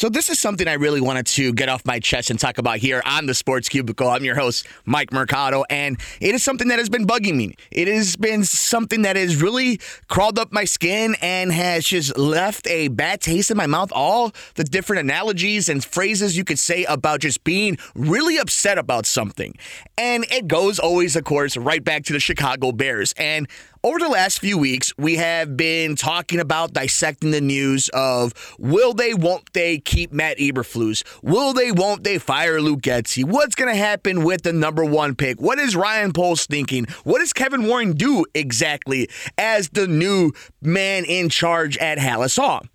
So, this is something I really wanted to get off my chest and talk about here on the Sports Cubicle. I'm your host, Mike Mercado, and it is something that has been bugging me. It has been something that has really crawled up my skin and has just left a bad taste in my mouth. All the different analogies and phrases you could say about just being really upset about something. And it goes always, of course, right back to the Chicago Bears. And over the last few weeks, we have been talking about dissecting the news of will they, won't they keep Matt Eberflus? Will they, won't they fire Luke Getsy? What's going to happen with the number one pick? What is Ryan Poles thinking? What does Kevin Warren do exactly as the new man in charge at Halas Hall?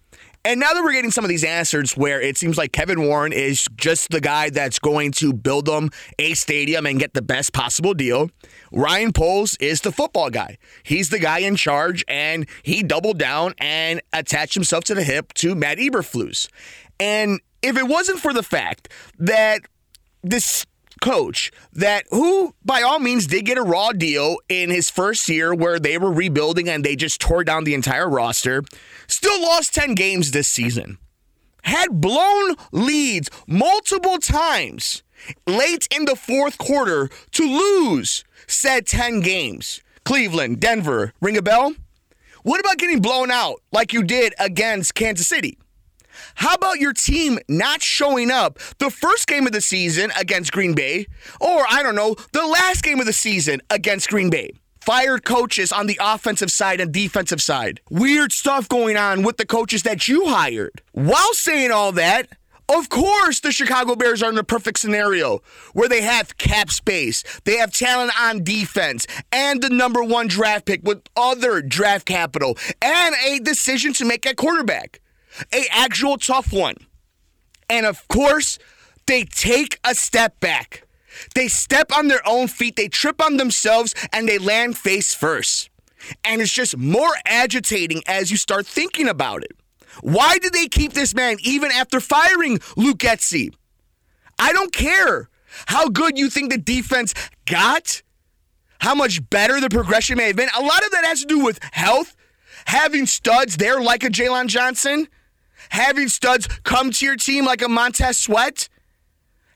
And now that we're getting some of these answers where it seems like Kevin Warren is just the guy that's going to build them a stadium and get the best possible deal, Ryan Poles is the football guy. He's the guy in charge, and he doubled down and attached himself to the hip to Matt Eberflus. And if it wasn't for the fact that this coach that who by all means did get a raw deal in his first year where they were rebuilding and they just tore down the entire roster. Still lost 10 games this season. Had blown leads multiple times late in the fourth quarter to lose said 10 games. Cleveland denver ring a bell? What about getting blown out like you did against kansas city how about your team not showing up the first game of the season against Green Bay, or I don't know, the last game of the season against Green Bay? Fired coaches on the offensive side and defensive side. Weird stuff going on with the coaches that you hired. While saying all that, of course, the Chicago Bears are in a perfect scenario where they have cap space, they have talent on defense, and the number one draft pick with other draft capital, and a decision to make at quarterback a actual tough one. And of course, they take a step back. They step on their own feet, they trip on themselves, and they land face first. And it's just more agitating as you start thinking about it. Why did they keep this man even after firing Luke Getsy? I don't care how good you think the defense got, how much better the progression may have been. A lot of that has to do with health, having studs there like a Jaylon Johnson, having studs come to your team like a Montez Sweat,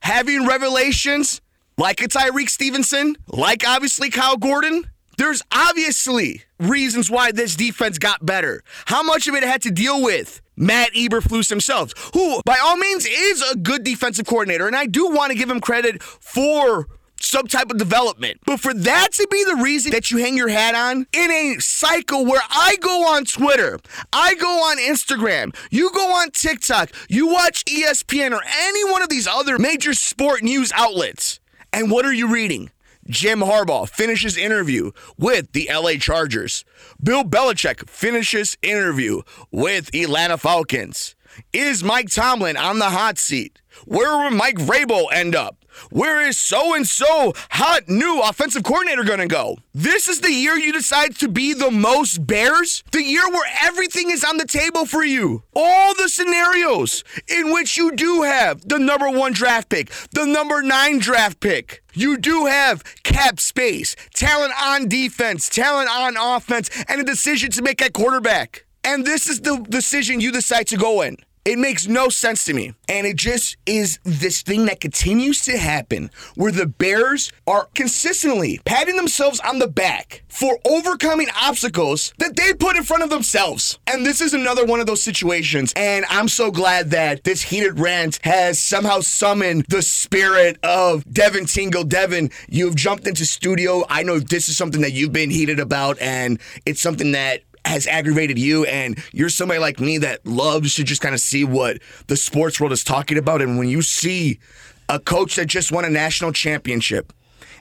having revelations like a Tyrique Stevenson, like obviously Kyler Gordon. There's obviously reasons why this defense got better. How much of it had to deal with Matt Eberflus himself, who by all means is a good defensive coordinator, and I do want to give him credit for some type of development. But for that to be the reason that you hang your hat on in a cycle where I go on Twitter, I go on Instagram, you go on TikTok, you watch ESPN or any one of these other major sport news outlets, and what are you reading? Jim Harbaugh finishes interview with the LA Chargers. Bill Belichick finishes interview with Atlanta Falcons. Is Mike Tomlin on the hot seat? Where will Mike Vrabel end up? Where is so and so hot new offensive coordinator going to go? This is the year you decide to be the most Bears? The year where everything is on the table for you. All the scenarios in which you do have the number one draft pick, the number nine draft pick. You do have cap space, talent on defense, talent on offense, and a decision to make at quarterback. And this is the decision you decide to go in. It makes no sense to me. And it just is this thing that continues to happen where the Bears are consistently patting themselves on the back for overcoming obstacles that they put in front of themselves. And this is another one of those situations. And I'm so glad that this heated rant has somehow summoned the spirit of Devin Tingle. Devin, you've jumped into studio. I know this is something that you've been heated about, and it's something that has aggravated you and you're somebody like me that loves to just kind of see what the sports world is talking about. And when you see a coach that just won a national championship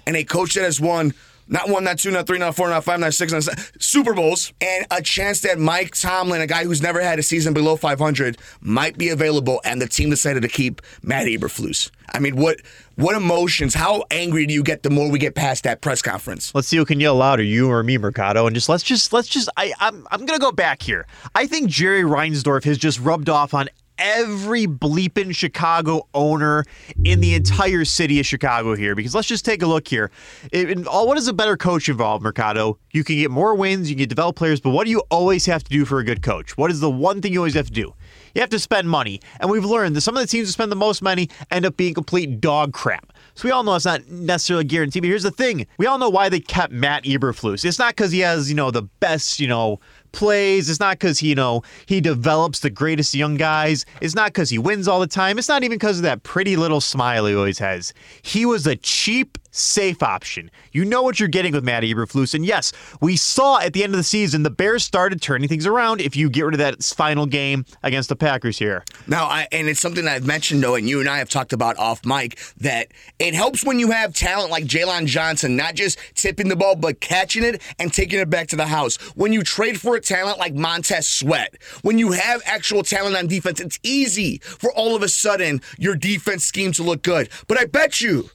and a coach that has won not one, not two, not three, not four, not five, not six, not seven, Super Bowls, and a chance that Mike Tomlin, a guy who's never had a season below 500, might be available, and the team decided to keep Matt Eberflus. I mean, what what emotions? How angry do you get the more we get past that press conference? Let's see who can yell louder, you or me, Mercado, and just let's just let's just I I'm I'm gonna go back here. I think Jerry Reinsdorf has just rubbed off on every bleeping Chicago owner in the entire city of Chicago here. Because let's just take a look here. It, all, what is a better coach involved, Mercado? You can get more wins, you can develop players, but what do you always have to do for a good coach? What is the one thing you always have to do? You have to spend money. And we've learned that some of the teams that spend the most money end up being complete dog crap. So we all know it's not necessarily guaranteed. But here's the thing: we all know why they kept Matt Eberflus. It's not because he has, you know, the best, you know, plays. It's not because he, you know, he develops the greatest young guys. It's not because he wins all the time. It's not even because of that pretty little smile he always has. He was a cheap, safe option. You know what you're getting with Matt Eberflus. And yes, we saw at the end of the season the Bears started turning things around if you get rid of that final game against the Packers here. Now, I, and it's something I've mentioned, though, and you and I have talked about off mic, that it helps when you have talent like Jaylon Johnson, not just tipping the ball, but catching it and taking it back to the house. When you trade for a talent like Montez Sweat, when you have actual talent on defense, it's easy for all of a sudden your defense scheme to look good. But I bet you,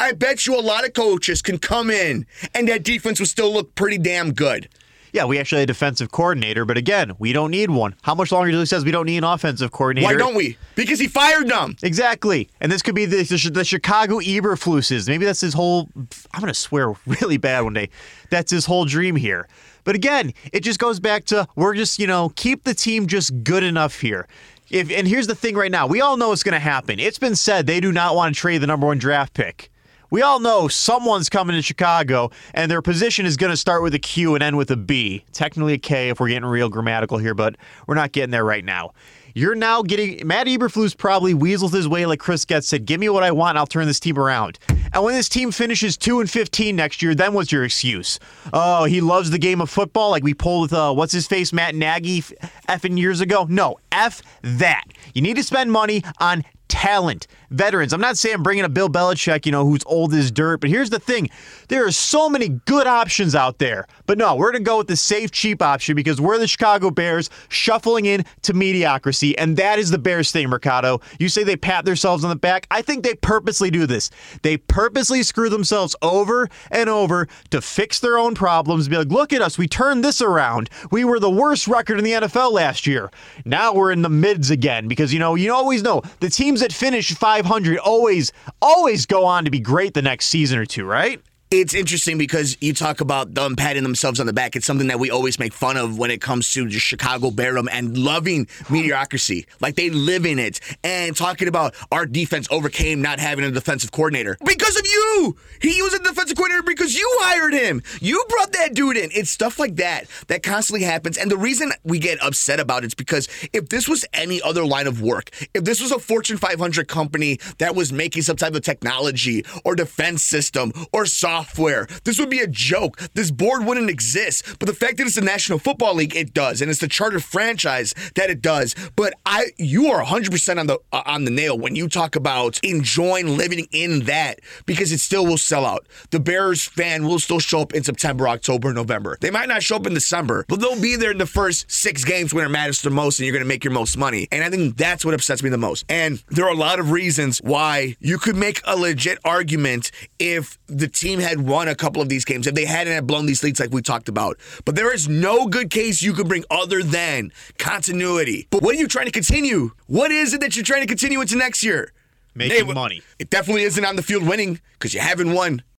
I bet you a lot of coaches can come in and that defense will still look pretty damn good. Yeah, we actually had a defensive coordinator, but again, we don't need one. How much longer does he says we don't need an offensive coordinator? Why don't we? Because he fired them. Exactly. And this could be the, the, the Chicago Eberfluses. Maybe that's his whole, I'm going to swear really bad one day. That's his whole dream here. But again, it just goes back to we're just, you know, keep the team just good enough here. If, and here's the thing right now we all know what's going to happen. It's been said they do not want to trade the number one draft pick. We all know someone's coming to Chicago, and their position is going to start with a Q and end with a B. Technically a K if we're getting real grammatical here, but we're not getting there right now. You're now getting Matt Eberflus probably weasels his way like Chris Getz said. Give me what I want, and I'll turn this team around. And when this team finishes two and fifteen next year, then what's your excuse? Oh, he loves the game of football, like we pulled with uh, what's his face Matt Nagy effing years ago. No, f that. You need to spend money on talent, veterans. I'm not saying bringing a Bill Belichick, you know, who's old as dirt, but here's the thing there are so many good options out there. But no, we're going to go with the safe, cheap option because we're the Chicago Bears shuffling in to mediocrity, and that is the Bears thing, Mercado. You say they pat themselves on the back. I think they purposely do this. They purposely screw themselves over and over to fix their own problems. Be like, look at us, we turned this around. We were the worst record in the NFL last year. Now we're in the mids again because, you know, you always know the teams that finish 500 always, always go on to be great the next season or two, right? It's interesting because you talk about them patting themselves on the back. It's something that we always make fun of when it comes to just Chicago Bearem and loving mediocrity. Like they live in it. And talking about our defense overcame not having a defensive coordinator because of you. He was a defensive coordinator because you hired him. You brought that dude in. It's stuff like that that constantly happens. And the reason we get upset about it is because if this was any other line of work, if this was a Fortune 500 company that was making some type of technology or defense system or software, software. This would be a joke. This board wouldn't exist. But the fact that it's the National Football League, it does, and it's the charter franchise that it does. But I, you are 100% on the uh, on the nail when you talk about enjoying living in that because it still will sell out. The Bears fan will still show up in September, October, November. They might not show up in December, but they'll be there in the first six games when it matters the most, and you're going to make your most money. And I think that's what upsets me the most. And there are a lot of reasons why you could make a legit argument if the team had won a couple of these games, if they hadn't had blown these leads like we talked about. But there is no good case you could bring other than continuity. But what are you trying to continue? What is it that you're trying to continue into next year? Making hey, money. It definitely isn't on the field winning because you haven't won